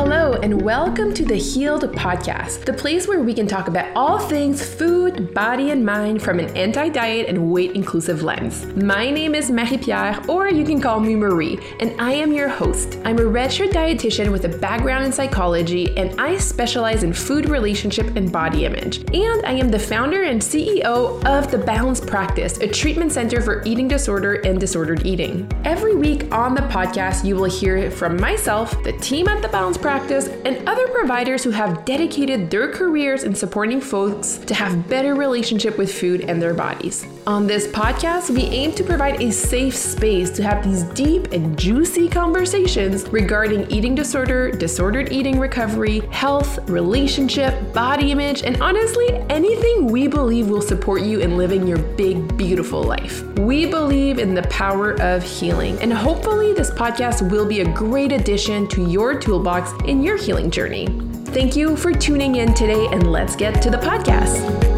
Hello, and welcome to the Healed Podcast, the place where we can talk about all things food, body, and mind from an anti diet and weight inclusive lens. My name is Marie Pier, or you can call me Marie, and I am your host. I'm a registered dietitian with a background in psychology, and I specialize in food relationship and body image. And I am the founder and CEO of The Balance Practice, a treatment center for eating disorder and disordered eating. Every week on the podcast, you will hear from myself, the team at The Balance Practice, and other providers who have dedicated their careers in supporting folks to have better relationship with food and their bodies. On this podcast, we aim to provide a safe space to have these deep and juicy conversations regarding eating disorder, disordered eating recovery, health, relationship, body image, and honestly, anything we believe will support you in living your big, beautiful life. We believe in the power of healing, and hopefully, this podcast will be a great addition to your toolbox in your healing journey. Thank you for tuning in today, and let's get to the podcast.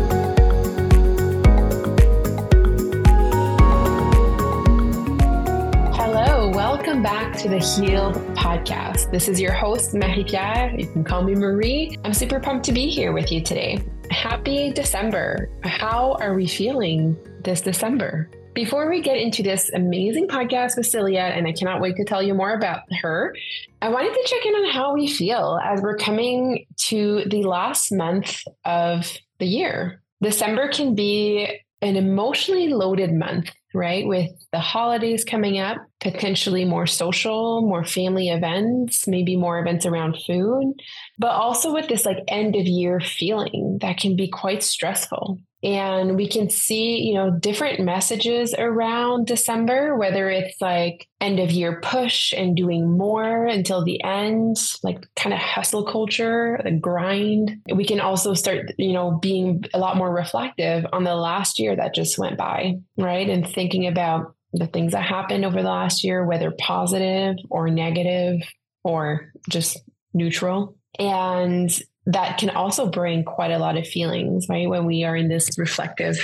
Back to the Healed Podcast. This is your host, Marie Pier. You can call me Marie. I'm super pumped to be here with you today. Happy December. How are we feeling this December? Before we get into this amazing podcast with Celia, and I cannot wait to tell you more about her, I wanted to check in on how we feel as we're coming to the last month of the year. December can be an emotionally loaded month, right? With the holidays coming up, potentially more social, more family events, maybe more events around food, but also with this like end of year feeling that can be quite stressful. And we can see you know different messages around december whether it's like end of year push and doing more until the end like kind of hustle culture the grind. We can also start you know being a lot more reflective on the last year that just went by right? And thinking about the things that happened over the last year whether positive or negative or just neutral and that can also bring quite a lot of feelings, right? When we are in this reflective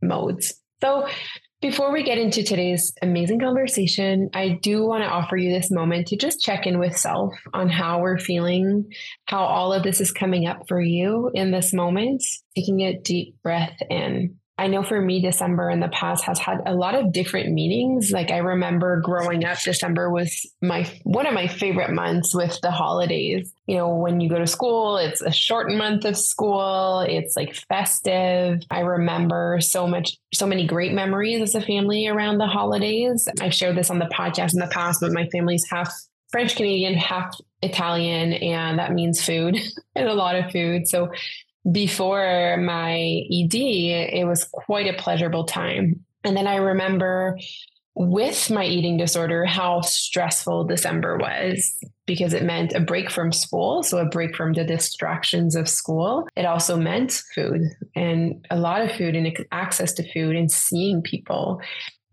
modes. So before we get into today's amazing conversation, I do want to offer you this moment to just check in with self on how we're feeling, how all of this is coming up for you in this moment, taking a deep breath in. I know for me, December in the past has had a lot of different meanings. Like I remember growing up, December was my one of my favorite months with the holidays. You know, when you go to school, it's a short month of school. It's like festive. I remember so much, so many great memories as a family around the holidays. I've shared this on the podcast in the past, but my family's half French Canadian, half Italian, and that means food and a lot of food. So before my ED, it was quite a pleasurable time. And then I remember with my eating disorder how stressful December was because it meant a break from school. So, a break from the distractions of school. It also meant food and a lot of food and access to food and seeing people.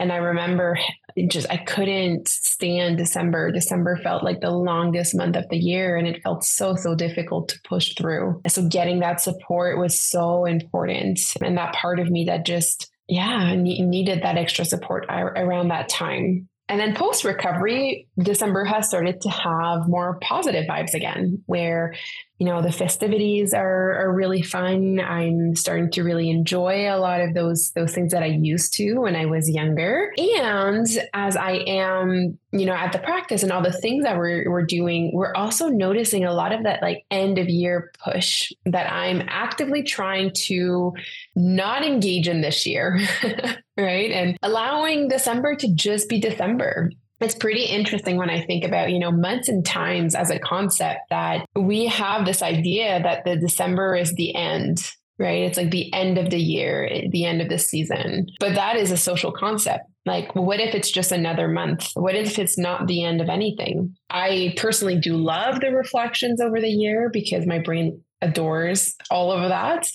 And I remember just, I couldn't stand December. December felt like the longest month of the year and it felt so, so difficult to push through. So getting that support was so important. And that part of me that just, yeah, needed that extra support around that time. And then post recovery, December has started to have more positive vibes again, where, you know, the festivities are, are really fun. I'm starting to really enjoy a lot of those, those things that I used to when I was younger. And as I am, you know, at the practice and all the things that we're, we're doing, we're also noticing a lot of that like end of year push that I'm actively trying to not engage in this year. right? And allowing December to just be December. It's pretty interesting when I think about, you know, months and times as a concept that we have this idea that the December is the end, right? It's like the end of the year, the end of the season. But that is a social concept. Like, what if it's just another month? What if it's not the end of anything? I personally do love the reflections over the year because my brain adores all of that.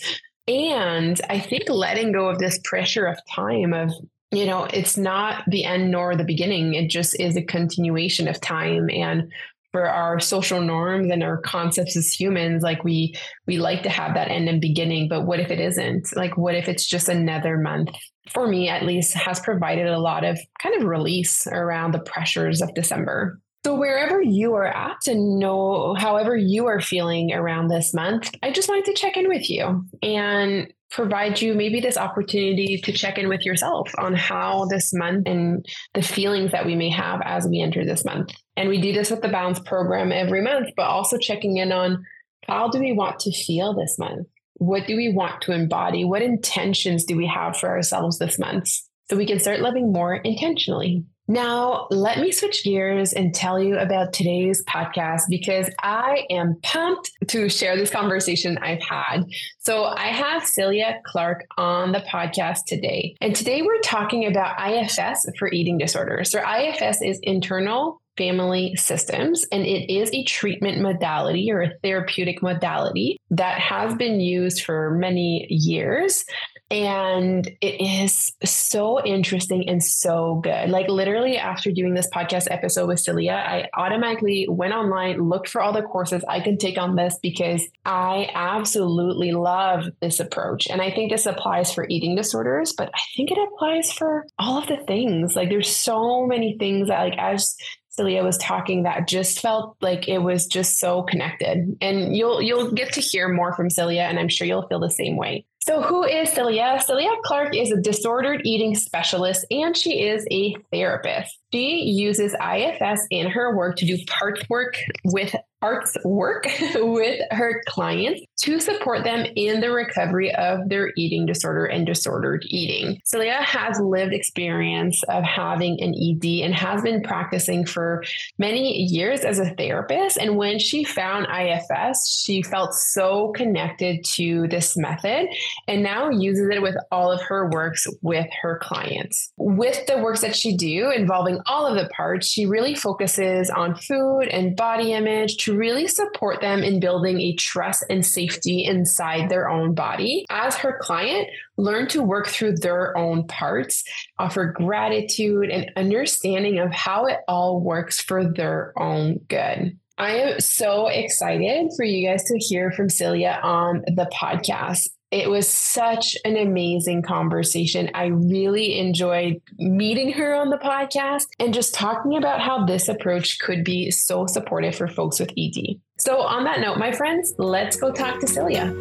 And I think letting go of this pressure of time of, you know, it's not the end nor the beginning. It just is a continuation of time. And for our social norms and our concepts as humans, like we we like to have that end and beginning, but what if it isn't? Like what if it's just another month? For me, at least, has provided a lot of kind of release around the pressures of December. So, wherever you are at and know however you are feeling around this month, I just wanted to check in with you and provide you maybe this opportunity to check in with yourself on how this month and the feelings that we may have as we enter this month. And we do this with the Balance program every month, but also checking in on how do we want to feel this month? What do we want to embody? What intentions do we have for ourselves this month? So we can start living more intentionally. Now, let me switch gears and tell you about today's podcast because I am pumped to share this conversation I've had. So, I have Celia Clark on the podcast today. And today we're talking about IFS for eating disorders. So, IFS is internal family systems, and it is a treatment modality or a therapeutic modality that has been used for many years. And it is so interesting and so good. Like, literally, after doing this podcast episode with Celia, I automatically went online, looked for all the courses I can take on this because I absolutely love this approach. And I think this applies for eating disorders, but I think it applies for all of the things. Like, there's so many things that, like, as Celia was talking that just felt like it was just so connected. And you'll you'll get to hear more from Celia and I'm sure you'll feel the same way. So, who is Celia? Celia Clark is a disordered eating specialist and she is a therapist. She uses IFS in her work to do part work with arts work with her clients to support them in the recovery of their eating disorder and disordered eating. Celia has lived experience of having an ED and has been practicing for many years as a therapist. And when she found IFS, she felt so connected to this method and now uses it with all of her works with her clients. With the works that she do involving all of the parts, she really focuses on food and body image to really support them in building a trust and safety inside their own body. As her client, learn to work through their own parts, offer gratitude and understanding of how it all works for their own good. I am so excited for you guys to hear from Celia on the podcast. It was such an amazing conversation. I really enjoyed meeting her on the podcast and just talking about how this approach could be so supportive for folks with ED. So, on that note, my friends, let's go talk to Celia.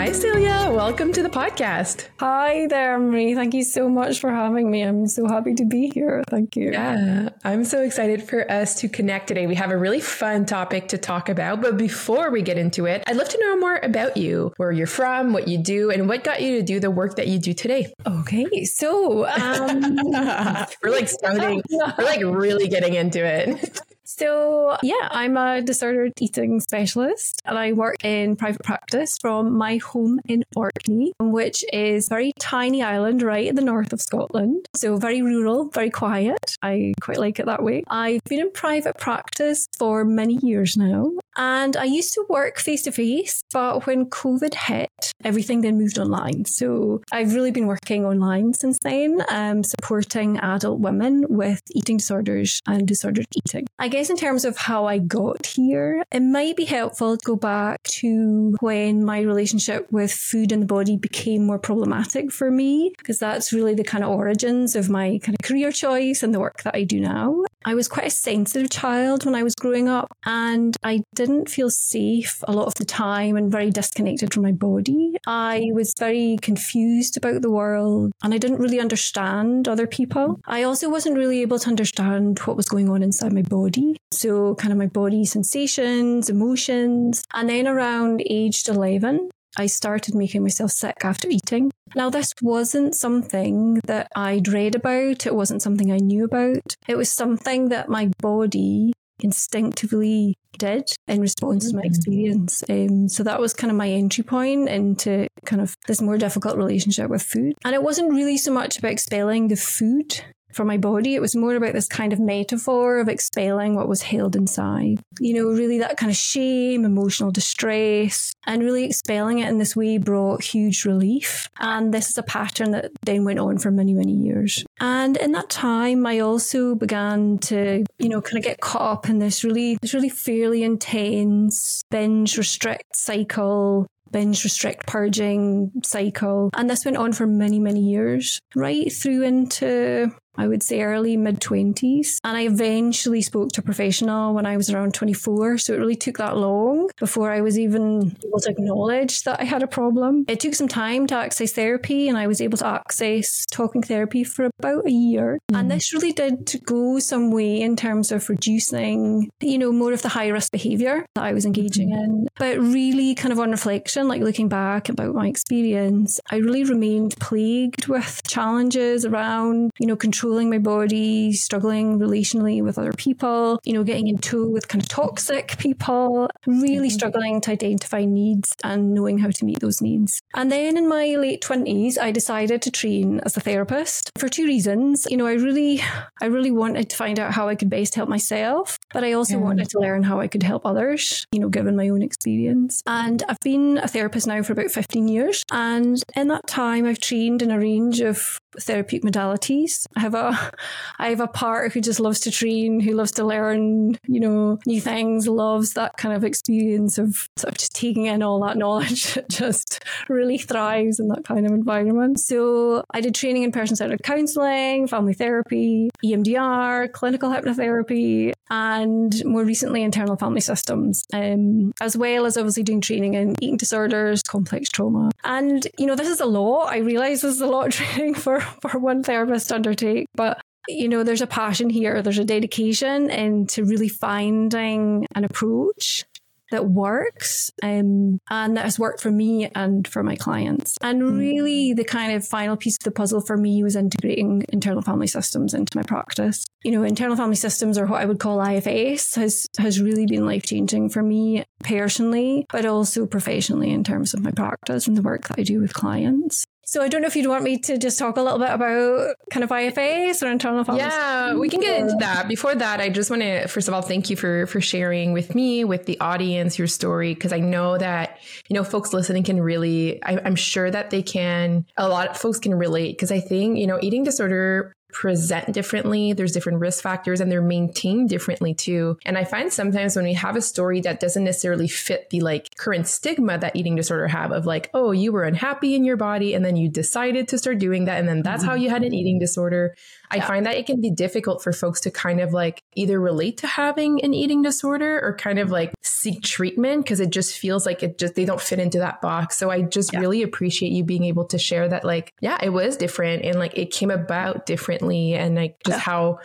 Hi, Celia. Welcome to the podcast. Hi there, Marie. Thank you so much for having me. I'm so happy to be here. Thank you. Yeah, I'm so excited for us to connect today. We have a really fun topic to talk about. But before we get into it, I'd love to know more about you, where you're from, what you do, and what got you to do the work that you do today. Okay. So, um... we're like starting, we're like really getting into it. So, yeah, I'm a disordered eating specialist and I work in private practice from my home in Orkney, which is a very tiny island right in the north of Scotland. So, very rural, very quiet. I quite like it that way. I've been in private practice for many years now and I used to work face to face, but when COVID hit, everything then moved online. So, I've really been working online since then, um, supporting adult women with eating disorders and disordered eating. I guess in terms of how I got here, it might be helpful to go back to when my relationship with food and the body became more problematic for me, because that's really the kind of origins of my kind of career choice and the work that I do now. I was quite a sensitive child when I was growing up, and I didn't feel safe a lot of the time and very disconnected from my body. I was very confused about the world and I didn't really understand other people. I also wasn't really able to understand what was going on inside my body. So, kind of my body sensations, emotions. And then around aged 11, I started making myself sick after eating. Now, this wasn't something that I'd read about, it wasn't something I knew about. It was something that my body instinctively did in response to my mm-hmm. experience. Um, so that was kind of my entry point into kind of this more difficult relationship with food. And it wasn't really so much about expelling the food for my body. It was more about this kind of metaphor of expelling what was held inside. You know, really that kind of shame, emotional distress, and really expelling it in this way brought huge relief. And this is a pattern that then went on for many, many years. And in that time, I also began to, you know, kind of get caught up in this really, this really fairly intense binge restrict cycle binge restrict purging cycle. And this went on for many, many years, right through into I would say early mid 20s. And I eventually spoke to a professional when I was around 24. So it really took that long before I was even able to acknowledge that I had a problem. It took some time to access therapy, and I was able to access talking therapy for about a year. Mm. And this really did go some way in terms of reducing, you know, more of the high risk behavior that I was engaging mm. in. But really, kind of on reflection, like looking back about my experience, I really remained plagued with challenges around, you know, controlling my body, struggling relationally with other people, you know, getting into with kind of toxic people, really mm-hmm. struggling to identify needs and knowing how to meet those needs. And then in my late 20s, I decided to train as a therapist for two reasons. You know, I really, I really wanted to find out how I could best help myself, but I also wanted to learn how I could help others, you know, given my own experience. And I've been a therapist now for about 15 years. And in that time, I've trained in a range of therapeutic modalities. I have a I have a part who just loves to train, who loves to learn, you know, new things, loves that kind of experience of sort of just taking in all that knowledge. just really thrives in that kind of environment. So I did training in person-centered counseling, family therapy, EMDR, clinical hypnotherapy, and more recently internal family systems, um, as well as obviously doing training in eating disorders, complex trauma. And you know, this is a lot. I realize this is a lot of training for for one therapist to undertake. But you know, there's a passion here, there's a dedication into really finding an approach that works um, and that has worked for me and for my clients. And hmm. really, the kind of final piece of the puzzle for me was integrating internal family systems into my practice. You know, internal family systems, or what I would call IFS, has has really been life changing for me personally, but also professionally in terms of my practice and the work that I do with clients. So I don't know if you'd want me to just talk a little bit about kind of IFS or internal family. Yeah, we can get into that. Before that, I just want to first of all thank you for for sharing with me, with the audience, your story because I know that you know folks listening can really. I, I'm sure that they can. A lot of folks can relate because I think you know eating disorder present differently. There's different risk factors and they're maintained differently too. And I find sometimes when we have a story that doesn't necessarily fit the like current stigma that eating disorder have of like, oh, you were unhappy in your body and then you decided to start doing that. And then that's mm-hmm. how you had an eating disorder. I yeah. find that it can be difficult for folks to kind of like either relate to having an eating disorder or kind of like seek treatment because it just feels like it just, they don't fit into that box. So I just yeah. really appreciate you being able to share that, like, yeah, it was different and like it came about differently and like just yeah. how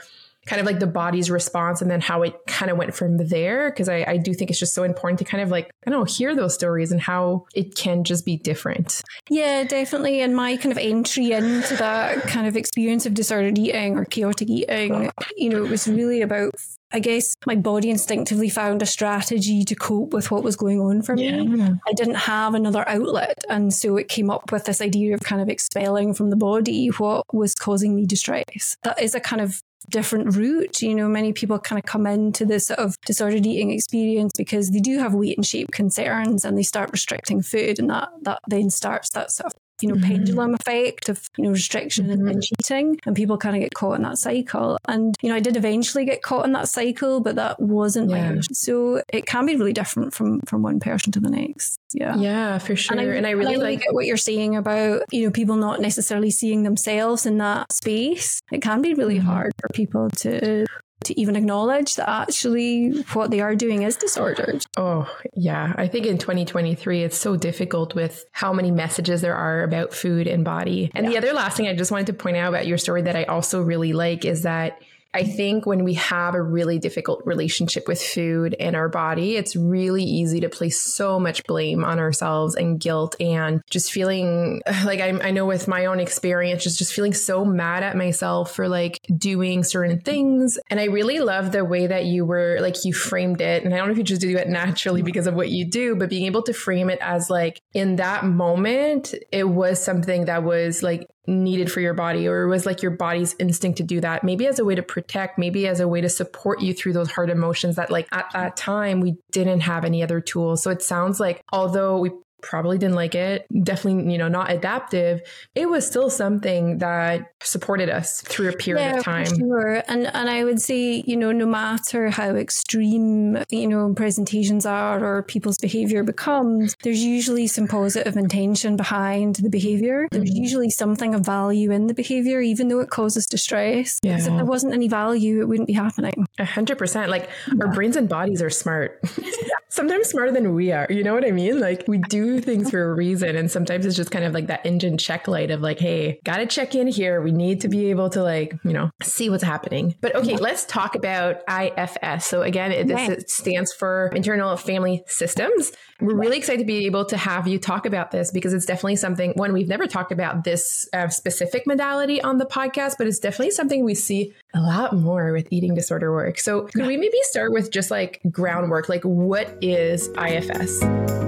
kind of like the body's response and then how it kind of went from there. Cause I, I do think it's just so important to kind of like, I don't know, hear those stories and how it can just be different. Yeah, definitely. And my kind of entry into that kind of experience of disordered eating or chaotic eating, you know, it was really about I guess my body instinctively found a strategy to cope with what was going on for me. Yeah. I didn't have another outlet. And so it came up with this idea of kind of expelling from the body what was causing me distress. That is a kind of different route. You know, many people kind of come into this sort of disordered eating experience because they do have weight and shape concerns and they start restricting food and that that then starts that sort of you know, mm-hmm. pendulum effect of, you know, restriction mm-hmm. and, cheating. And people kind of get caught in that cycle. And, you know, I did eventually get caught in that cycle, but that wasn't yeah. So it can be really different from from one person to the next. Yeah. Yeah, for sure. And I, and I really, and I like what you're saying about, you know, people not necessarily seeing themselves in that space. It can be really mm-hmm. hard for people to to even acknowledge that actually what they are doing is disordered. Oh, yeah. I think in 2023, it's so difficult with how many messages there are about food and body. And yeah. the other last thing I just wanted to point out about your story that I also really like is that I think when we have a really difficult relationship with food and our body, it's really easy to place so much blame on ourselves and guilt and just feeling like I, I know with my own experience, just, just feeling so mad at myself for like doing certain things. And I really love the way that you were like, you framed it. And I don't know if you just do it naturally because of what you do, but being able to frame it as like in that moment, it was something that was like needed for your body or it was like your body's instinct to do that maybe as a way to protect maybe as a way to support you through those hard emotions that like at that time we didn't have any other tools. So it sounds like although we probably didn't like it, definitely, you know, not adaptive, it was still something that supported us through a period yeah, of time. sure. And and I would say, you know, no matter how extreme, you know, presentations are or people's behavior becomes, there's usually some positive intention behind the behavior. There's mm-hmm. usually something of value in the behavior, even though it causes distress. Yeah. Because if there wasn't any value, it wouldn't be happening. A hundred percent. Like yeah. our brains and bodies are smart. sometimes smarter than we are. You know what I mean? Like we do things for a reason. And sometimes it's just kind of like that engine check light of like, hey, gotta check in here. We need to be able to like, you know, see what's happening. But okay, let's talk about IFS. So again, it, this it stands for internal family systems. We're really excited to be able to have you talk about this because it's definitely something, one, we've never talked about this uh, specific modality on the podcast, but it's definitely something we see a lot more with eating disorder work. So could we maybe start with just like groundwork? Like what is IFS?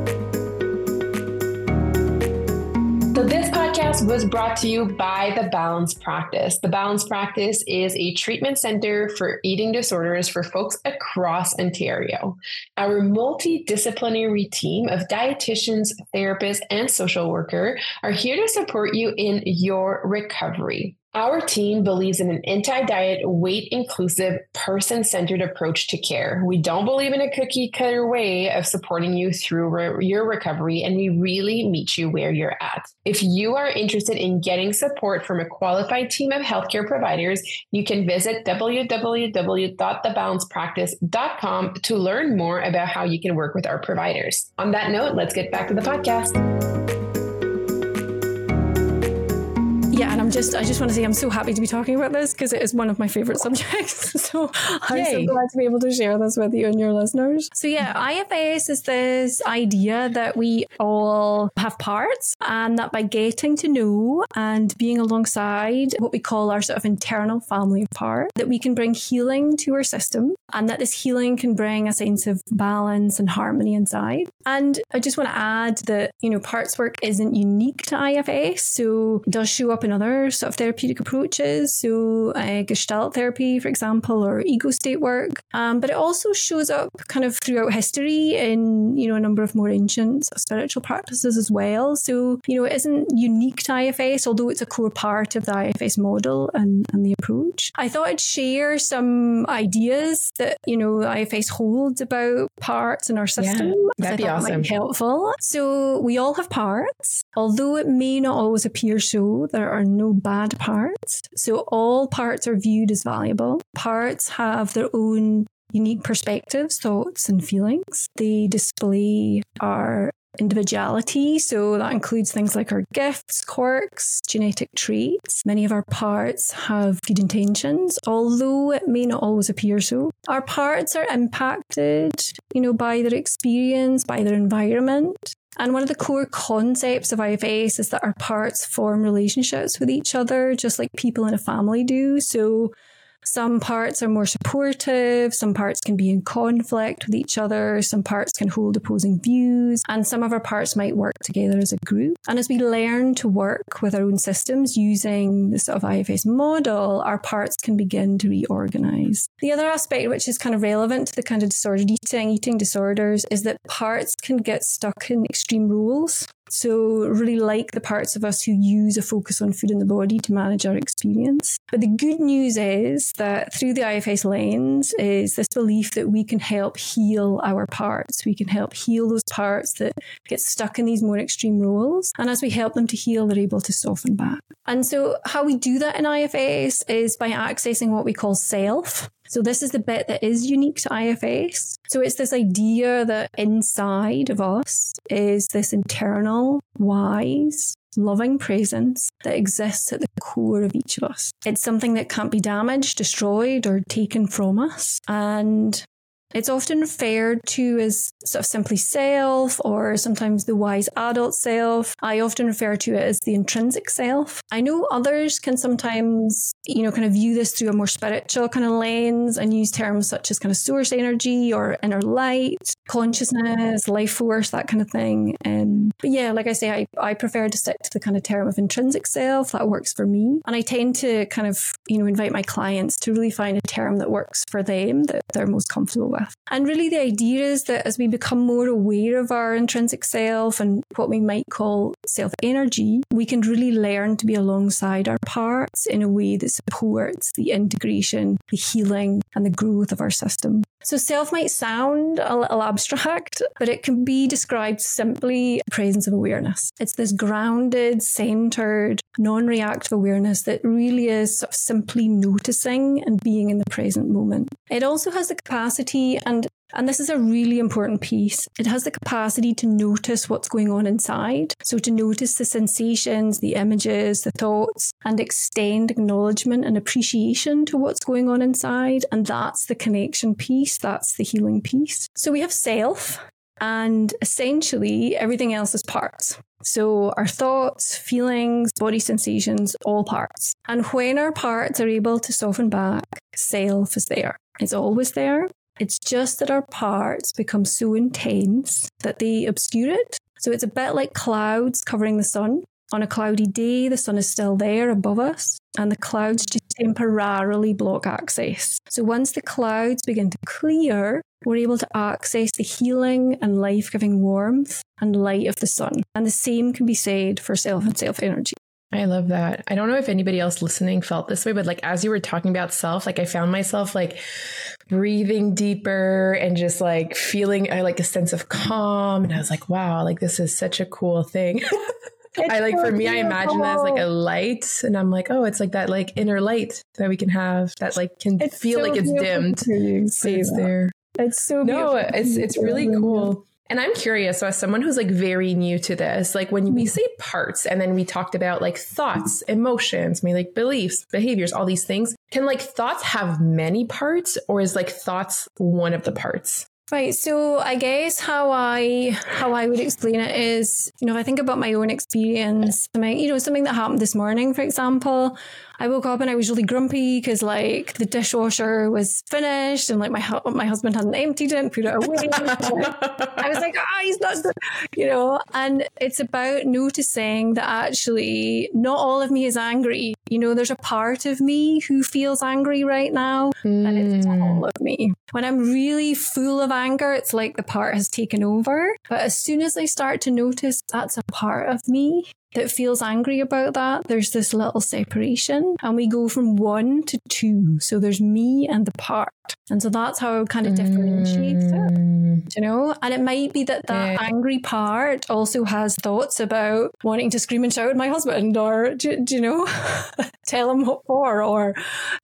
Podcast was brought to you by The Balance Practice. The Balance Practice is a treatment center for eating disorders for folks across Ontario. Our multidisciplinary team of dietitians, therapists, and social worker are here to support you in your recovery. Our team believes in an anti diet, weight inclusive, person centered approach to care. We don't believe in a cookie cutter way of supporting you through re- your recovery, and we really meet you where you're at. If you are interested in getting support from a qualified team of healthcare providers, you can visit www.thebalancepractice.com to learn more about how you can work with our providers. On that note, let's get back to the podcast. Yeah, and I'm just I just want to say I'm so happy to be talking about this because it is one of my favorite subjects. so I'm Yay. so glad to be able to share this with you and your listeners. So yeah, IFS is this idea that we all have parts and that by getting to know and being alongside what we call our sort of internal family of parts, that we can bring healing to our system and that this healing can bring a sense of balance and harmony inside. And I just want to add that, you know, parts work isn't unique to IFS. So it does show up in other sort of therapeutic approaches. So uh, Gestalt therapy, for example, or ego state work. Um, but it also shows up kind of throughout history in, you know, a number of more ancient spiritual practices as well. So, you know, it isn't unique to IFS, although it's a core part of the IFS model and, and the approach. I thought I'd share some ideas that you know IFS holds about parts in our system. Yeah, that'd be awesome. helpful. So we all have parts, although it may not always appear so. There are no bad parts. So all parts are viewed as valuable. Parts have their own unique perspectives, thoughts, and feelings. They display our individuality. So that includes things like our gifts, quirks, genetic traits. Many of our parts have good intentions, although it may not always appear so. Our parts are impacted, you know, by their experience, by their environment. And one of the core concepts of IFS is that our parts form relationships with each other, just like people in a family do. So some parts are more supportive, some parts can be in conflict with each other, some parts can hold opposing views, and some of our parts might work together as a group. And as we learn to work with our own systems using the sort of IFS model, our parts can begin to reorganize. The other aspect, which is kind of relevant to the kind of disordered eating, eating disorders, is that parts can get stuck in extreme rules. So, really like the parts of us who use a focus on food in the body to manage our experience. But the good news is that through the IFS lens is this belief that we can help heal our parts. We can help heal those parts that get stuck in these more extreme roles. And as we help them to heal, they're able to soften back. And so, how we do that in IFS is by accessing what we call self. So this is the bit that is unique to IFS. So it's this idea that inside of us is this internal, wise, loving presence that exists at the core of each of us. It's something that can't be damaged, destroyed, or taken from us. And it's often referred to as sort of simply self or sometimes the wise adult self. I often refer to it as the intrinsic self. I know others can sometimes, you know, kind of view this through a more spiritual kind of lens and use terms such as kind of source energy or inner light, consciousness, life force, that kind of thing. Um, but yeah, like I say, I, I prefer to stick to the kind of term of intrinsic self. That works for me. And I tend to kind of, you know, invite my clients to really find a term that works for them that they're most comfortable with. With. And really, the idea is that as we become more aware of our intrinsic self and what we might call self energy, we can really learn to be alongside our parts in a way that supports the integration, the healing, and the growth of our system. So, self might sound a little abstract, but it can be described simply presence of awareness. It's this grounded, centered, non reactive awareness that really is sort of simply noticing and being in the present moment. It also has the capacity and and this is a really important piece. It has the capacity to notice what's going on inside. So, to notice the sensations, the images, the thoughts, and extend acknowledgement and appreciation to what's going on inside. And that's the connection piece, that's the healing piece. So, we have self, and essentially everything else is parts. So, our thoughts, feelings, body sensations, all parts. And when our parts are able to soften back, self is there. It's always there. It's just that our parts become so intense that they obscure it. So it's a bit like clouds covering the sun. On a cloudy day, the sun is still there above us, and the clouds just temporarily block access. So once the clouds begin to clear, we're able to access the healing and life giving warmth and light of the sun. And the same can be said for self and self energy. I love that. I don't know if anybody else listening felt this way, but like as you were talking about self, like I found myself like breathing deeper and just like feeling uh, like a sense of calm. And I was like, wow, like this is such a cool thing. I like so for me, beautiful. I imagine it as like a light, and I'm like, oh, it's like that like inner light that we can have that like can it's feel so like it's dimmed. It's there. It's so beautiful. no, it's it's really cool. And I'm curious, so as someone who's like very new to this, like when we say parts and then we talked about like thoughts, emotions, maybe like beliefs, behaviors, all these things, can like thoughts have many parts or is like thoughts one of the parts? Right. So I guess how I how I would explain it is, you know, if I think about my own experience, you know, something that happened this morning, for example, I woke up and I was really grumpy because like the dishwasher was finished and like my my husband hadn't emptied it and put it away. I was like, ah, oh, he's not, you know. And it's about noticing that actually not all of me is angry. You know, there's a part of me who feels angry right now, mm. and it's not all of me. When I'm really full of anger, it's like the part has taken over. But as soon as I start to notice that's a part of me, that feels angry about that, there's this little separation and we go from one to two. So there's me and the part. And so that's how I kind of differentiate mm. it, you know? And it might be that that yeah. angry part also has thoughts about wanting to scream and shout at my husband or, do, do you know, tell him what for or,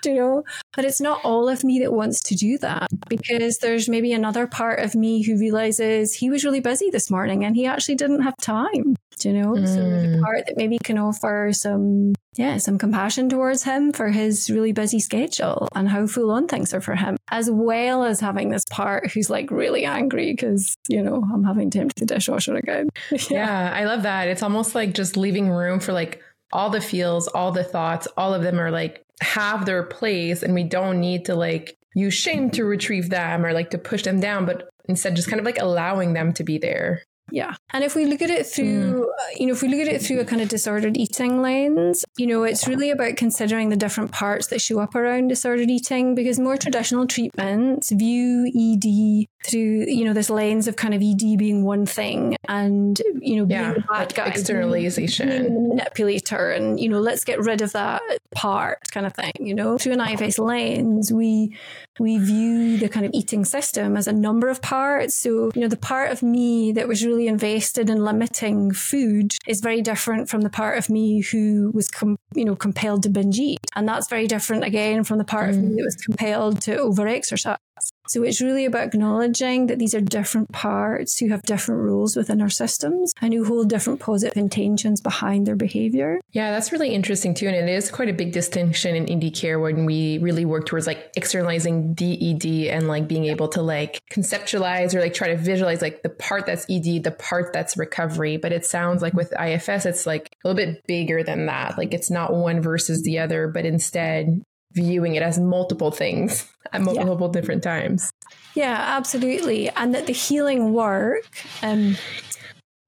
do you know? But it's not all of me that wants to do that because there's maybe another part of me who realizes he was really busy this morning and he actually didn't have time you know? Mm. So the part that maybe can offer some, yeah, some compassion towards him for his really busy schedule and how full on things are for him, as well as having this part who's like really angry because, you know, I'm having to empty the dishwasher again. yeah. yeah, I love that. It's almost like just leaving room for like all the feels, all the thoughts, all of them are like have their place and we don't need to like use shame to retrieve them or like to push them down, but instead just kind of like allowing them to be there. Yeah. And if we look at it through, mm. you know, if we look at it through a kind of disordered eating lens, you know, it's really about considering the different parts that show up around disordered eating because more traditional treatments view ED through, you know, this lens of kind of ED being one thing and, you know, being yeah, the bad guy. Externalization. Being manipulator and, you know, let's get rid of that part kind of thing, you know. Through an IFS lens, we we view the kind of eating system as a number of parts. So, you know, the part of me that was really invested in limiting food is very different from the part of me who was, com- you know, compelled to binge eat. And that's very different again from the part mm. of me mm. that was compelled to over exercise. So it's really about acknowledging that these are different parts who have different roles within our systems and who hold different positive intentions behind their behavior. Yeah, that's really interesting too. And it is quite a big distinction in ED care when we really work towards like externalizing DED and like being able to like conceptualize or like try to visualize like the part that's ED, the part that's recovery. But it sounds like with IFS, it's like a little bit bigger than that. Like it's not one versus the other, but instead viewing it as multiple things at multiple yeah. different times. Yeah, absolutely. And that the healing work, um,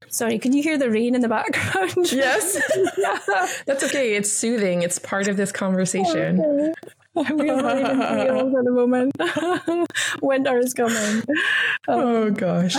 sorry, can you hear the rain in the background? Yes. yeah. That's okay. It's soothing. It's part of this conversation. Okay. we are not at the moment. Winter is coming. Um, oh gosh.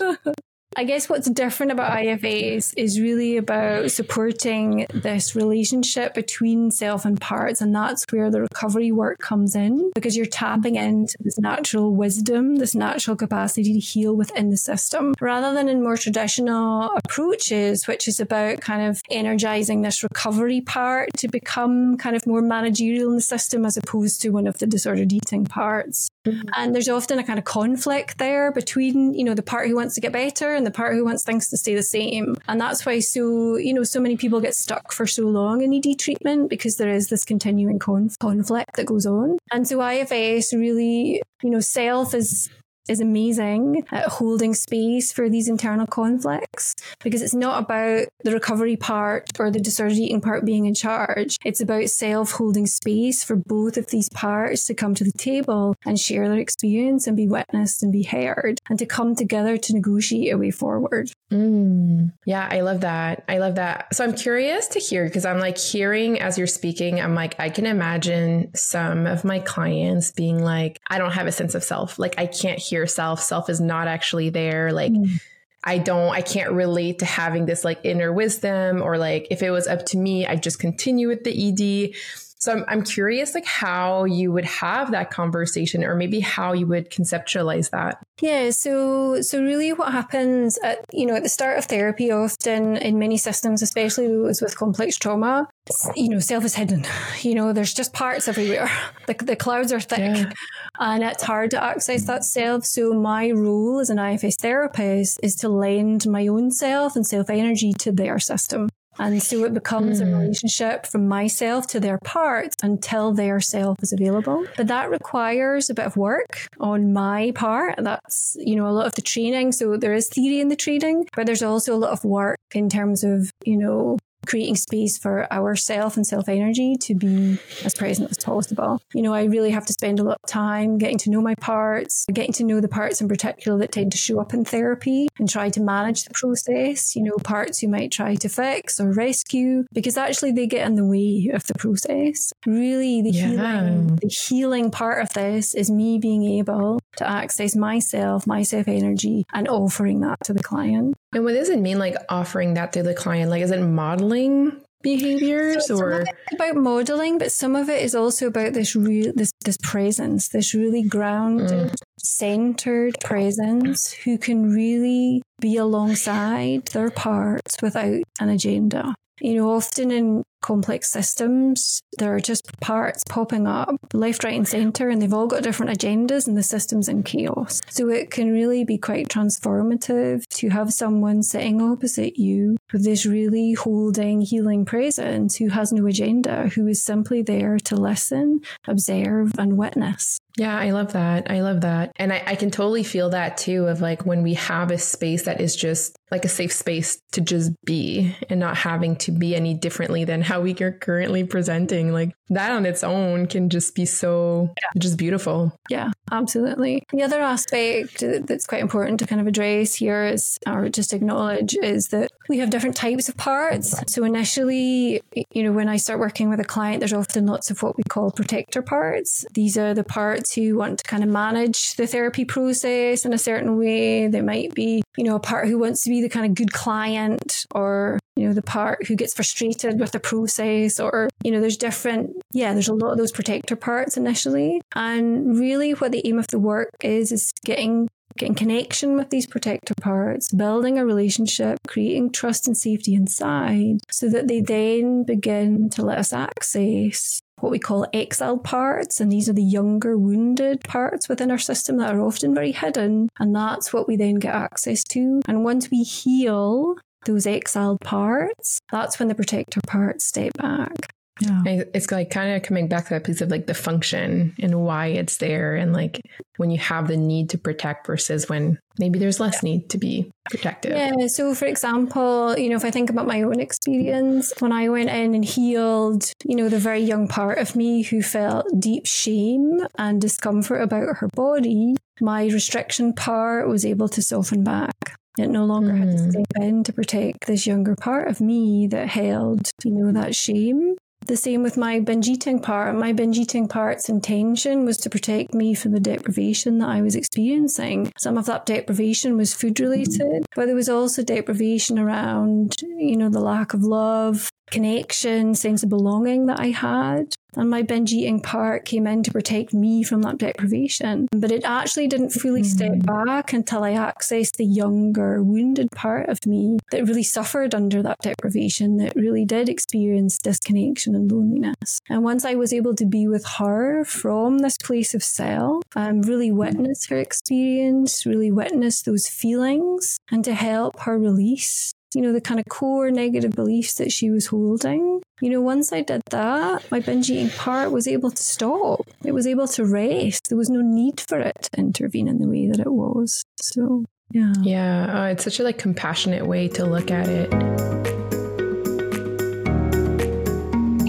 I guess what's different about IFS is really about supporting this relationship between self and parts. And that's where the recovery work comes in because you're tapping into this natural wisdom, this natural capacity to heal within the system rather than in more traditional approaches, which is about kind of energizing this recovery part to become kind of more managerial in the system as opposed to one of the disordered eating parts. Mm-hmm. And there's often a kind of conflict there between, you know, the part who wants to get better and the part who wants things to stay the same. And that's why so, you know, so many people get stuck for so long in ED treatment because there is this continuing conf- conflict that goes on. And so IFS really, you know, self is is amazing at holding space for these internal conflicts because it's not about the recovery part or the disordered eating part being in charge. It's about self holding space for both of these parts to come to the table and share their experience and be witnessed and be heard and to come together to negotiate a way forward. Mm, yeah, I love that. I love that. So I'm curious to hear because I'm like hearing as you're speaking, I'm like, I can imagine some of my clients being like, I don't have a sense of self. Like, I can't hear self. Self is not actually there. Like, mm. I don't, I can't relate to having this like inner wisdom or like if it was up to me, I'd just continue with the ED. So I'm, I'm curious, like how you would have that conversation, or maybe how you would conceptualize that. Yeah. So so really, what happens at you know at the start of therapy, often in many systems, especially those with complex trauma, you know, self is hidden. You know, there's just parts everywhere. The, the clouds are thick. Yeah. And it's hard to access that self. So, my role as an IFS therapist is to lend my own self and self energy to their system. And so it becomes mm. a hmm. relationship from myself to their parts until their self is available. But that requires a bit of work on my part. That's, you know, a lot of the training. So there is theory in the training, but there's also a lot of work in terms of, you know, creating space for our self and self energy to be as present as possible. You know, I really have to spend a lot of time getting to know my parts, getting to know the parts in particular that tend to show up in therapy and try to manage the process. You know, parts you might try to fix or rescue because actually they get in the way of the process. Really, the yeah. healing, the healing part of this is me being able to access myself, my self energy, and offering that to the client. And what does it mean, like offering that to the client? Like, is it modeling behaviors so or about modeling but some of it is also about this real this this presence this really grounded mm. centered presence who can really be alongside their parts without an agenda you know often in complex systems. There are just parts popping up left, right, and centre, and they've all got different agendas, and the system's in chaos. So it can really be quite transformative to have someone sitting opposite you with this really holding, healing presence who has no agenda, who is simply there to listen, observe, and witness. Yeah, I love that. I love that. And I, I, can totally feel that too of like when we have a space that is just like a safe space to just be and not having to be any differently than how we are currently presenting. Like that on its own can just be so yeah. just beautiful. Yeah, absolutely. The other aspect that's quite important to kind of address here is, or just acknowledge, is that we have different types of parts. So initially, you know, when I start working with a client, there's often lots of what we call protector parts. These are the parts who want to kind of manage the therapy process in a certain way. There might be, you know, a part who wants to be the kind of good client or you know, the part who gets frustrated with the process, or, you know, there's different, yeah, there's a lot of those protector parts initially. And really, what the aim of the work is, is getting getting connection with these protector parts, building a relationship, creating trust and safety inside, so that they then begin to let us access what we call exiled parts. And these are the younger wounded parts within our system that are often very hidden. And that's what we then get access to. And once we heal those exiled parts, that's when the protector parts step back. Yeah. It's like kind of coming back to that piece of like the function and why it's there. And like when you have the need to protect versus when maybe there's less yeah. need to be protective. Yeah. So, for example, you know, if I think about my own experience, when I went in and healed, you know, the very young part of me who felt deep shame and discomfort about her body, my restriction part was able to soften back. It no longer mm. had to step in to protect this younger part of me that held, you know, that shame. The same with my binge eating part. My binge eating part's intention was to protect me from the deprivation that I was experiencing. Some of that deprivation was food related, but there was also deprivation around, you know, the lack of love, connection, sense of belonging that I had. And my binge eating part came in to protect me from that deprivation. But it actually didn't fully step mm. back until I accessed the younger, wounded part of me that really suffered under that deprivation, that really did experience disconnection and loneliness. And once I was able to be with her from this place of self, um, really witness her experience, really witness those feelings, and to help her release you know, the kind of core negative beliefs that she was holding. You know, once I did that, my binge eating part was able to stop. It was able to rest. There was no need for it to intervene in the way that it was. So, yeah. Yeah. Oh, it's such a like compassionate way to look at it.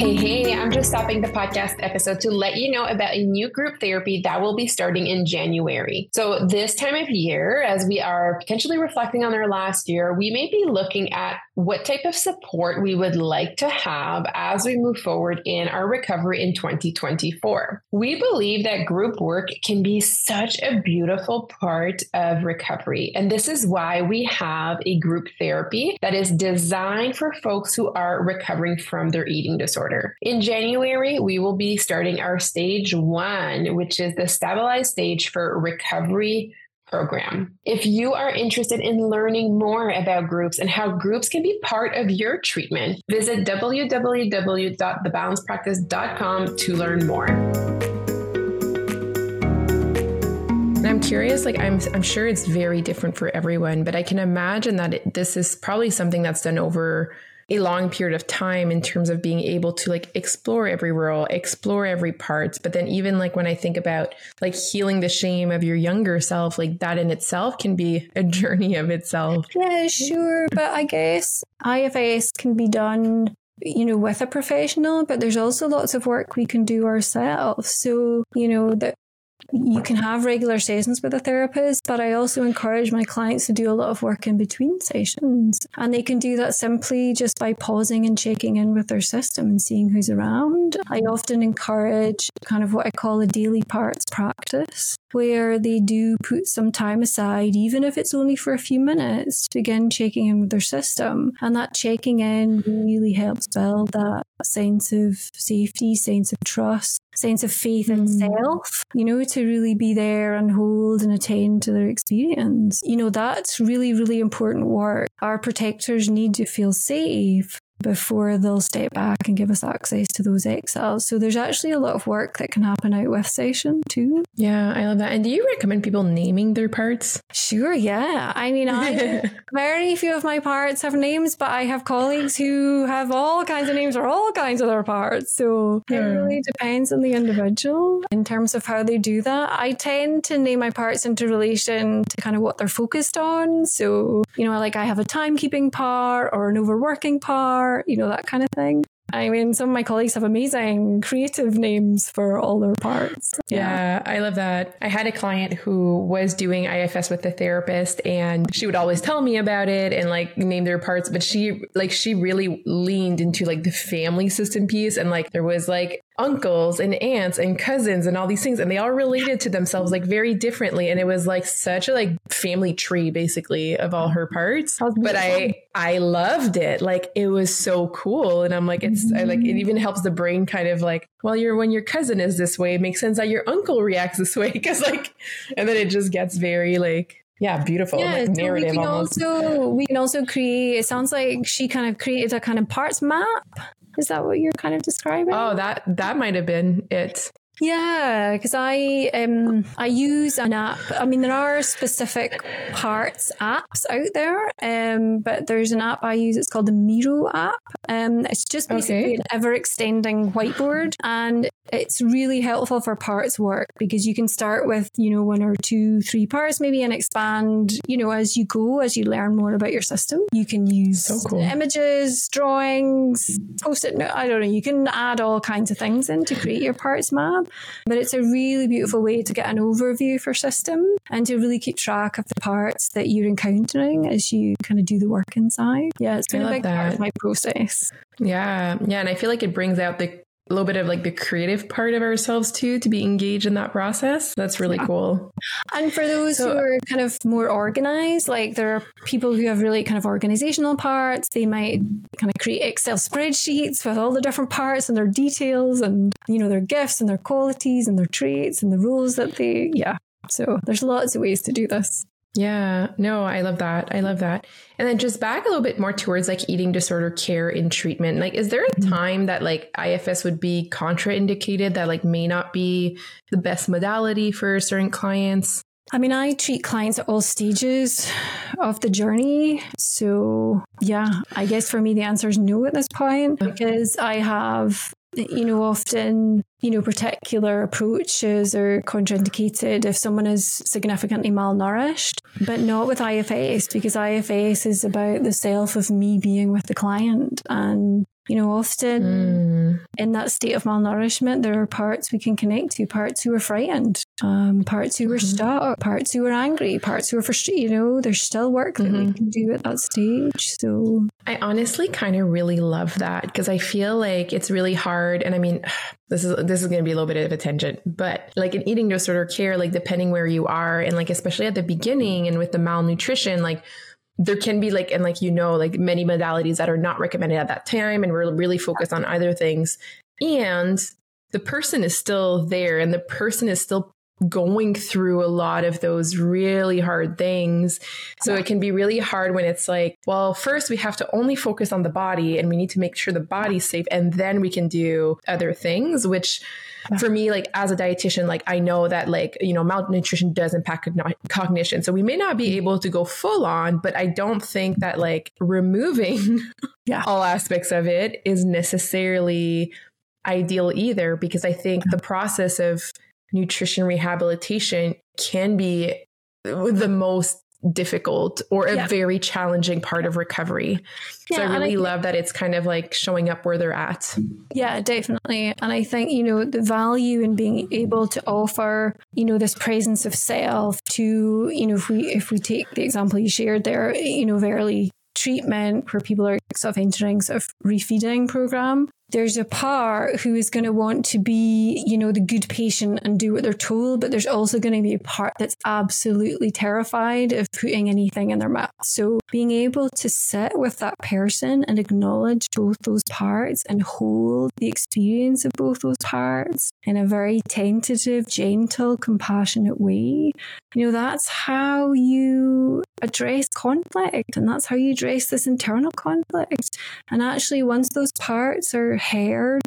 Hey, hey, I'm just stopping the podcast episode to let you know about a new group therapy that will be starting in January. So, this time of year, as we are potentially reflecting on our last year, we may be looking at what type of support we would like to have as we move forward in our recovery in 2024. We believe that group work can be such a beautiful part of recovery. And this is why we have a group therapy that is designed for folks who are recovering from their eating disorder. In January, we will be starting our stage one, which is the stabilized stage for recovery program. If you are interested in learning more about groups and how groups can be part of your treatment, visit www.thebalancepractice.com to learn more. I'm curious, like I'm, I'm sure it's very different for everyone, but I can imagine that it, this is probably something that's done over a long period of time in terms of being able to like explore every role, explore every part. But then even like when I think about like healing the shame of your younger self, like that in itself can be a journey of itself. Yeah, sure. But I guess IFS can be done you know, with a professional, but there's also lots of work we can do ourselves. So, you know, that you can have regular sessions with a therapist, but I also encourage my clients to do a lot of work in between sessions. And they can do that simply just by pausing and checking in with their system and seeing who's around. I often encourage kind of what I call a daily parts practice, where they do put some time aside, even if it's only for a few minutes, to begin checking in with their system. And that checking in really helps build that sense of safety, sense of trust, sense of faith in mm. self, you know, to really be there and hold and attend to their experience. You know, that's really, really important work. Our protectors need to feel safe before they'll step back and give us access to those exiles. So there's actually a lot of work that can happen out with session too. Yeah, I love that. And do you recommend people naming their parts? Sure, yeah. I mean, I very few of my parts have names, but I have colleagues who have all kinds of names for all kinds of their parts. So it hmm. really depends on the individual in terms of how they do that. I tend to name my parts into relation to kind of what they're focused on. So, you know, like I have a timekeeping part or an overworking part you know, that kind of thing. I mean, some of my colleagues have amazing creative names for all their parts. Yeah. yeah, I love that. I had a client who was doing IFS with a therapist and she would always tell me about it and like name their parts, but she like she really leaned into like the family system piece and like there was like uncles and aunts and cousins and all these things and they all related to themselves like very differently and it was like such a like family tree basically of all her parts but i i loved it like it was so cool and i'm like it's I, like it even mm-hmm. helps the brain kind of like well you're when your cousin is this way it makes sense that your uncle reacts this way because like and then it just gets very like yeah, beautiful. Yeah, like narrative so we can almost. also we can also create. It sounds like she kind of created a kind of parts map is that what you're kind of describing? Oh, that that might have been it. Yeah, because I um I use an app. I mean, there are specific parts apps out there, um, but there's an app I use. It's called the Miro app. Um, it's just basically okay. an ever extending whiteboard, and it's really helpful for parts work because you can start with you know one or two, three parts maybe, and expand. You know, as you go, as you learn more about your system, you can use so cool. images, drawings, post it. I don't know. You can add all kinds of things in to create your parts map. But it's a really beautiful way to get an overview for system and to really keep track of the parts that you're encountering as you kind of do the work inside. Yeah, it's been a big that. part of my process. Yeah. Yeah. And I feel like it brings out the a little bit of like the creative part of ourselves too to be engaged in that process. That's really yeah. cool. And for those so, who are kind of more organized, like there are people who have really kind of organizational parts. They might kind of create Excel spreadsheets with all the different parts and their details and you know their gifts and their qualities and their traits and the roles that they yeah. So there's lots of ways to do this. Yeah, no, I love that. I love that. And then just back a little bit more towards like eating disorder care in treatment. Like, is there a mm-hmm. time that like IFS would be contraindicated that like may not be the best modality for certain clients? I mean, I treat clients at all stages of the journey. So, yeah, I guess for me, the answer is no at this point because I have you know, often, you know, particular approaches are contraindicated if someone is significantly malnourished, but not with IFS because IFS is about the self of me being with the client. And you know, often mm. in that state of malnourishment, there are parts we can connect to, parts who are frightened, um, parts who are mm-hmm. stuck, parts who are angry, parts who are frustrated. You know, there's still work that mm-hmm. we can do at that stage. So I honestly kind of really love that because I feel like it's really hard. And I mean, this is this is going to be a little bit of a tangent, but like in eating disorder care, like depending where you are, and like especially at the beginning and with the malnutrition, like there can be like and like you know like many modalities that are not recommended at that time and we're really focused on either things. And the person is still there and the person is still going through a lot of those really hard things. So it can be really hard when it's like, well, first we have to only focus on the body and we need to make sure the body's safe and then we can do other things, which for me, like as a dietitian, like I know that like, you know, malnutrition does impact cognition. So we may not be able to go full on, but I don't think that like removing yeah. all aspects of it is necessarily ideal either, because I think the process of nutrition rehabilitation can be the most difficult or a yeah. very challenging part of recovery. Yeah, so I really I love that it's kind of like showing up where they're at. Yeah, definitely. And I think, you know, the value in being able to offer, you know, this presence of self to, you know, if we if we take the example you shared there, you know, very treatment where people are sort of entering sort of refeeding program there's a part who is going to want to be, you know, the good patient and do what they're told, but there's also going to be a part that's absolutely terrified of putting anything in their mouth. So being able to sit with that person and acknowledge both those parts and hold the experience of both those parts in a very tentative, gentle, compassionate way, you know, that's how you address conflict and that's how you address this internal conflict. And actually, once those parts are heard,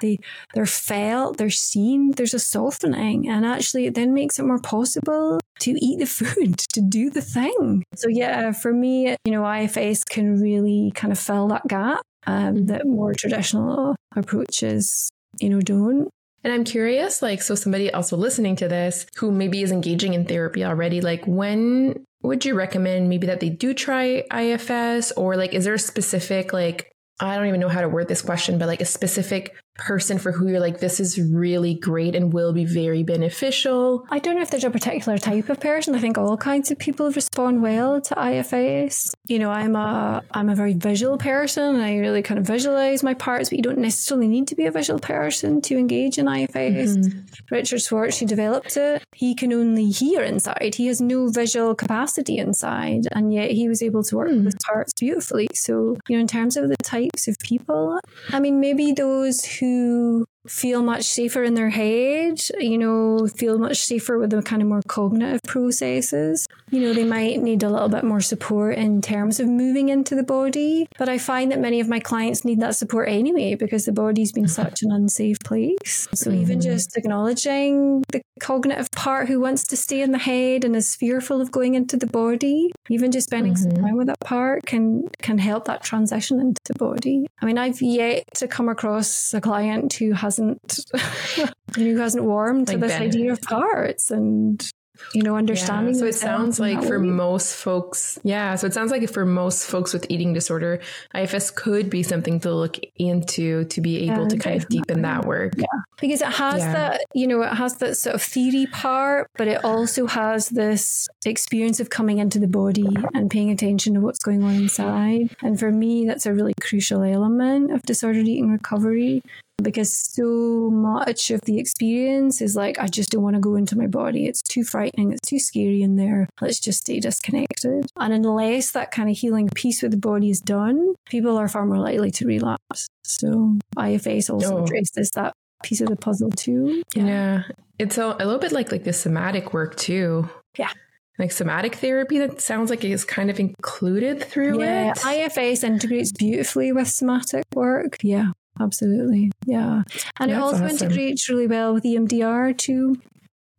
they they're felt, they're seen, there's a softening. And actually it then makes it more possible to eat the food, to do the thing. So yeah, for me, you know, IFS can really kind of fill that gap um, mm-hmm. that more traditional approaches, you know, don't. And I'm curious, like, so somebody also listening to this who maybe is engaging in therapy already, like, when would you recommend maybe that they do try IFS or like, is there a specific, like, I don't even know how to word this question, but like a specific person for who you're like, this is really great and will be very beneficial? I don't know if there's a particular type of person. I think all kinds of people respond well to IFS. You know, I'm a I'm a very visual person and I really kind of visualize my parts, but you don't necessarily need to be a visual person to engage in IFS. Mm-hmm. Richard Schwartz, who developed it, he can only hear inside. He has no visual capacity inside, and yet he was able to work mm. with parts beautifully. So, you know, in terms of the types of people, I mean, maybe those who who feel much safer in their head, you know, feel much safer with the kind of more cognitive processes. You know, they might need a little bit more support in terms of moving into the body. But I find that many of my clients need that support anyway because the body's been such an unsafe place. So mm-hmm. even just acknowledging the cognitive part who wants to stay in the head and is fearful of going into the body, even just spending mm-hmm. some time with that part can can help that transition into the body. I mean, I've yet to come across a client who has hasn't who hasn't warmed like to this idea of parts and you know, understanding. Yeah, so it sounds like for way. most folks, yeah. So it sounds like for most folks with eating disorder, IFS could be something to look into to be able yeah, to kind of deepen that work. Yeah, because it has that, you know, it has that sort of theory part, but it also has this experience of coming into the body and paying attention to what's going on inside. And for me, that's a really crucial element of disordered eating recovery because so much of the experience is like, I just don't want to go into my body. It's too frightening. It's too scary in there. Let's just stay disconnected. And unless that kind of healing piece with the body is done, people are far more likely to relapse. So IFS also oh. addresses that piece of the puzzle too. Yeah. yeah. It's a, a little bit like like the somatic work too. Yeah like somatic therapy that sounds like it's kind of included through it. yeah, it. IFS integrates beautifully with somatic work. Yeah absolutely. Yeah. And That's it also awesome. integrates really well with EMDR too.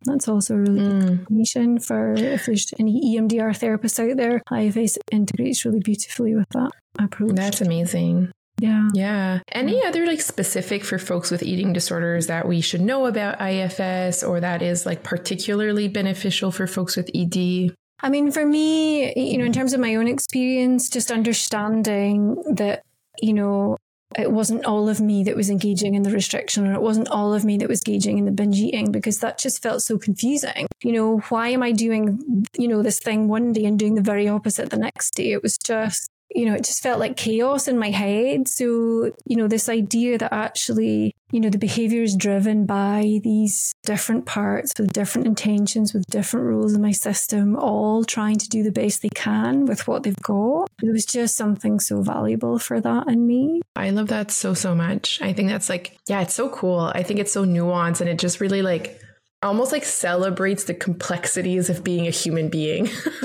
That's also a really mm. good combination for if there's any EMDR therapists out there. IFS integrates really beautifully with that approach. That's amazing. Yeah. Yeah. Any other like specific for folks with eating disorders that we should know about IFS or that is like particularly beneficial for folks with ED? I mean, for me, you know, in terms of my own experience, just understanding that, you know, it wasn't all of me that was engaging in the restriction or it wasn't all of me that was engaging in the binge eating because that just felt so confusing. You know, why am I doing, you know, this thing one day and doing the very opposite the next day? It was just you know, it just felt like chaos in my head. So, you know, this idea that actually, you know, the behavior is driven by these different parts with different intentions, with different rules in my system, all trying to do the best they can with what they've got. It was just something so valuable for that in me. I love that so, so much. I think that's like, yeah, it's so cool. I think it's so nuanced and it just really like almost like celebrates the complexities of being a human being.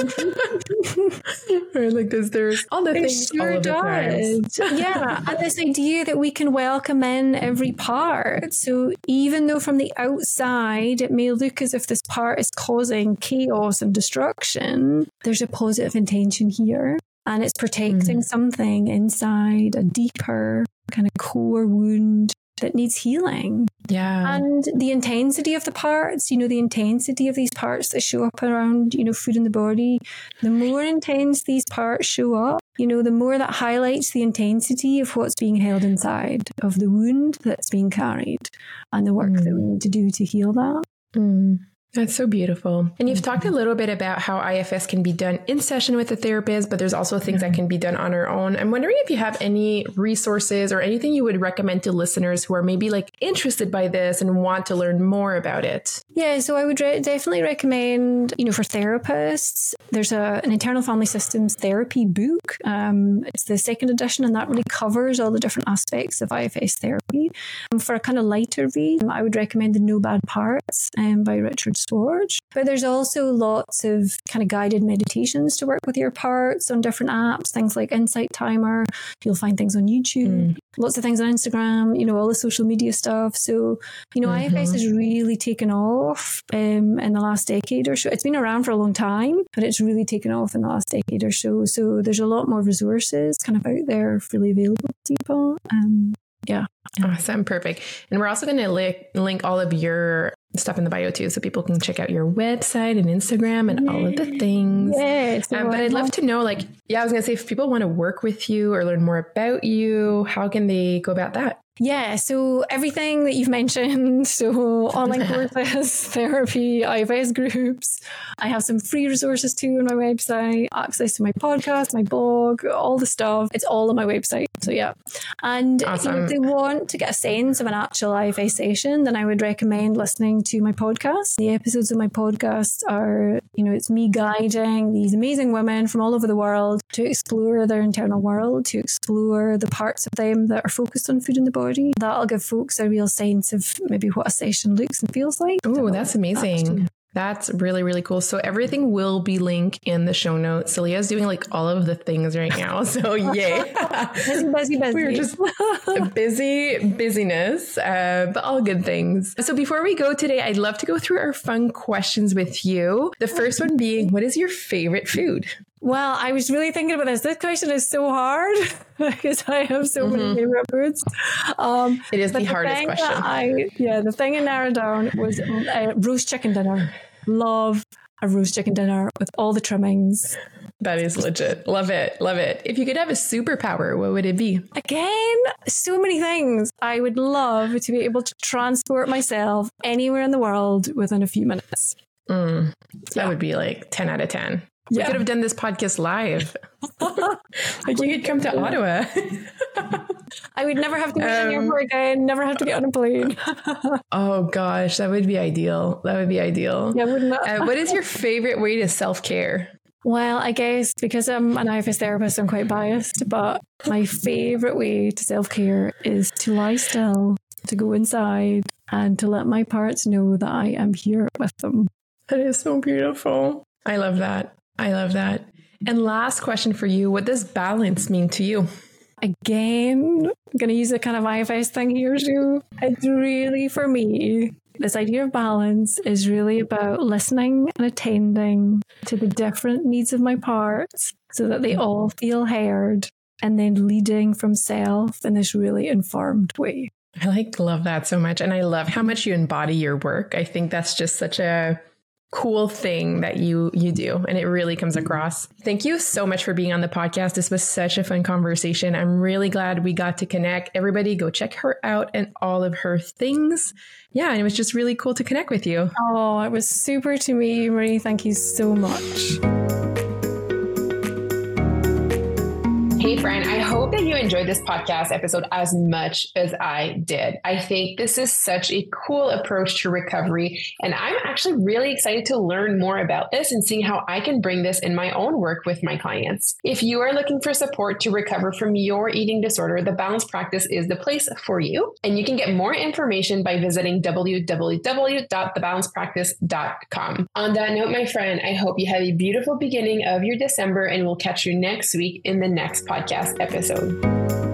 right? Like there's there's all the it things sure all does. yeah. And this idea that we can welcome in every part. So even though from the outside it may look as if this part is causing chaos and destruction, there's a positive intention here. And it's protecting mm. something inside a deeper kind of core wound that needs healing. Yeah. And the intensity of the parts, you know, the intensity of these parts that show up around, you know, food in the body, the more intense these parts show up, you know, the more that highlights the intensity of what's being held inside, of the wound that's being carried, and the work mm. that we need to do to heal that. Mm. That's so beautiful. And you've talked a little bit about how IFS can be done in session with a therapist, but there's also things that can be done on our own. I'm wondering if you have any resources or anything you would recommend to listeners who are maybe like interested by this and want to learn more about it. Yeah, so I would re- definitely recommend, you know, for therapists, there's a, an internal family systems therapy book. Um, it's the second edition, and that really covers all the different aspects of IFS therapy. Um, for a kind of lighter read, I would recommend The No Bad Parts um, by Richard Schwartz. But there's also lots of kind of guided meditations to work with your parts on different apps, things like Insight Timer. You'll find things on YouTube, mm. lots of things on Instagram, you know, all the social media stuff. So, you know, mm-hmm. IFS has really taken off um, in the last decade or so. It's been around for a long time, but it's really taken off in the last decade or so. So there's a lot more resources kind of out there freely available to people. Um, yeah. Awesome. Perfect. And we're also going to link, link all of your stuff in the bio too, so people can check out your website and Instagram and Yay. all of the things. Yes. Um, but I'd love to know, like, yeah, I was to say, if people want to work with you or learn more about you, how can they go about that? Yeah, so everything that you've mentioned, so online courses, therapy, IFS groups. I have some free resources too on my website, access to my podcast, my blog, all the stuff. It's all on my website. So yeah. And awesome. if they want to get a sense of an actual IFS session, then I would recommend listening to my podcast. The episodes of my podcast are, you know, it's me guiding these amazing women from all over the world to explore their internal world, to explore the parts of them that are focused on food in the body body. That'll give folks a real sense of maybe what a session looks and feels like. Oh, that's amazing. That's really, really cool. So everything will be linked in the show notes. Celia's doing like all of the things right now. So yay. busy, busy, busy. We're just busy, busyness, uh, but all good things. So before we go today, I'd love to go through our fun questions with you. The first one being, what is your favorite food? Well, I was really thinking about this. This question is so hard because I have so mm-hmm. many favorite foods. Um, it is the, the hardest question. I, yeah, the thing I narrowed down was uh, roast chicken dinner. Love a roast chicken dinner with all the trimmings. That is legit. Love it. Love it. If you could have a superpower, what would it be? Again, so many things. I would love to be able to transport myself anywhere in the world within a few minutes. Mm, that yeah. would be like 10 out of 10. Yeah. We could have done this podcast live. like you could come to Ottawa. I would never have to go um, airport again, never have to get on a plane. oh gosh, that would be ideal. That would be ideal. Yeah, wouldn't uh, what is your favorite way to self care? Well, I guess because I'm an IFS therapist, I'm quite biased, but my favorite way to self care is to lie still, to go inside, and to let my parts know that I am here with them. That is so beautiful. I love that. I love that. And last question for you What does balance mean to you? Again, I'm going to use a kind of IFS thing here too. It's really, for me, this idea of balance is really about listening and attending to the different needs of my parts so that they all feel heard and then leading from self in this really informed way. I like love that so much and I love how much you embody your work. I think that's just such a cool thing that you you do and it really comes across. Thank you so much for being on the podcast. This was such a fun conversation. I'm really glad we got to connect. Everybody go check her out and all of her things. Yeah, and it was just really cool to connect with you. Oh, it was super to me, Marie. Thank you so much. Hey, friend, I hope that you enjoyed this podcast episode as much as I did. I think this is such a cool approach to recovery. And I'm actually really excited to learn more about this and seeing how I can bring this in my own work with my clients. If you are looking for support to recover from your eating disorder, the Balance Practice is the place for you. And you can get more information by visiting www.thebalancepractice.com. On that note, my friend, I hope you have a beautiful beginning of your December and we'll catch you next week in the next podcast episode.